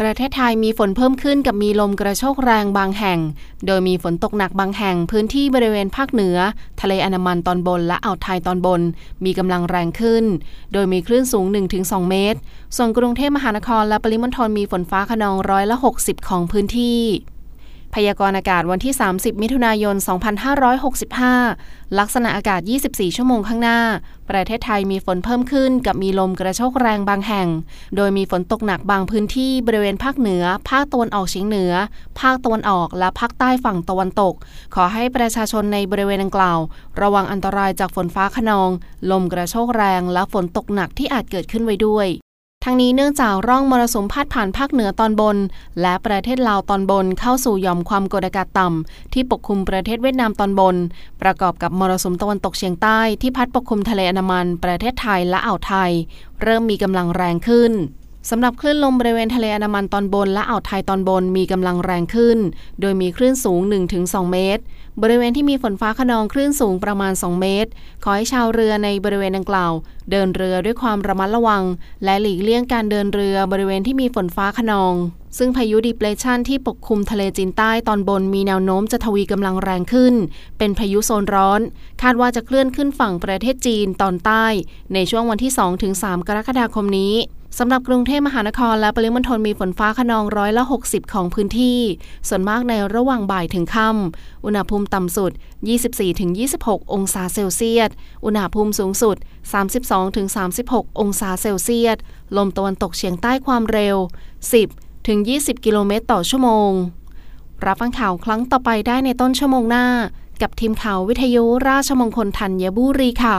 ประเทศไทยมีฝนเพิ่มขึ้นกับมีลมกระโชกแรงบางแห่ง โดยมีฝนตกหนักบางแห่งพื้นที่บริเวณภาคเหนือ ทะเลอันามันตอนบนและอ่าวไทยตอนบน มีกำลังแรงขึ้น โดยมีคลื่นสูง 1-2 เมตร ส่วนกรุงเทพมหานครและปริมณฑลมีฝนฟ้าขนองร้อยละ 60 ของพื้นที่ พยากรณ์อากาศวันที่ 30 มิถุนายน 2565 ลักษณะอากาศ 24 ชั่วโมงข้างหน้า ประเทศไทยมีฝนเพิ่มขึ้นกับมีลมกระโชกแรงบางแห่ง โดยมีฝนตกหนักบางพื้นที่บริเวณภาคเหนือ ภาคตะวันออกเฉียงเหนือ ภาคตะวันออกและภาคใต้ฝั่งตะวันตก ขอให้ประชาชนในบริเวณดังกล่าว ระวังอันตรายจากฝนฟ้าขนอง ลมกระโชกแรงและฝนตกหนักที่อาจเกิดขึ้นไว้ด้วย ทั้งนี้เนื่องจากร่องมรสุมพาดผ่านภาคเหนือตอนบน และประเทศลาวตอนบนเข้าสู่หย่อมความกดอากาศต่ำ ที่ปกคลุมประเทศเวียดนามตอนบน ประกอบกับมรสุมตะวันตกเฉียงใต้ที่พัดปกคลุมทะเลอันดามัน ประเทศไทยและอ่าวไทย เริ่มมีกำลังแรงขึ้น สำหรับคลื่นลมบริเวณทะเลอันดามันตอนบนและอ่าวไทยตอนบนมีกำลังแรงขึ้น โดยมีคลื่นสูง 1-2 เมตร บริเวณที่มีฝนฟ้าขนองคลื่นสูงประมาณ 2 เมตร ขอให้ชาวเรือในบริเวณดังกล่าว เดินเรือด้วยความระมัดระวัง และหลีกเลี่ยงการเดินเรือบริเวณที่มีฝนฟ้าขนอง ซึ่งพายุดิเพรสชันที่ปกคลุมทะเลจีนใต้ตอนบนมีแนวโน้มจะทวีกำลังแรงขึ้น เป็นพายุโซนร้อน คาดว่าจะเคลื่อนขึ้นฝั่งประเทศจีนตอนใต้ ในช่วงวันที่ 2-3 กรกฎาคมนี้ สำหรับกรุงเทพมหานครและปริมณฑลมีฝนฟ้าขนองร้อยละ 60 ของพื้นที่ ส่วนมากในระหว่างบ่ายถึงค่ำ อุณหภูมิต่ำสุด 24-26 องศาเซลเซียส อุณหภูมิสูงสุด 32-36 องศาเซลเซียส ลมตะวันตกเฉียงใต้ความเร็ว 10-20 กิโลเมตรต่อชั่วโมง รับฟังข่าวครั้งต่อไปได้ในต้นชั่วโมงหน้า กับทีมข่าววิทยุราชมงคลธัญบุรีค่ะ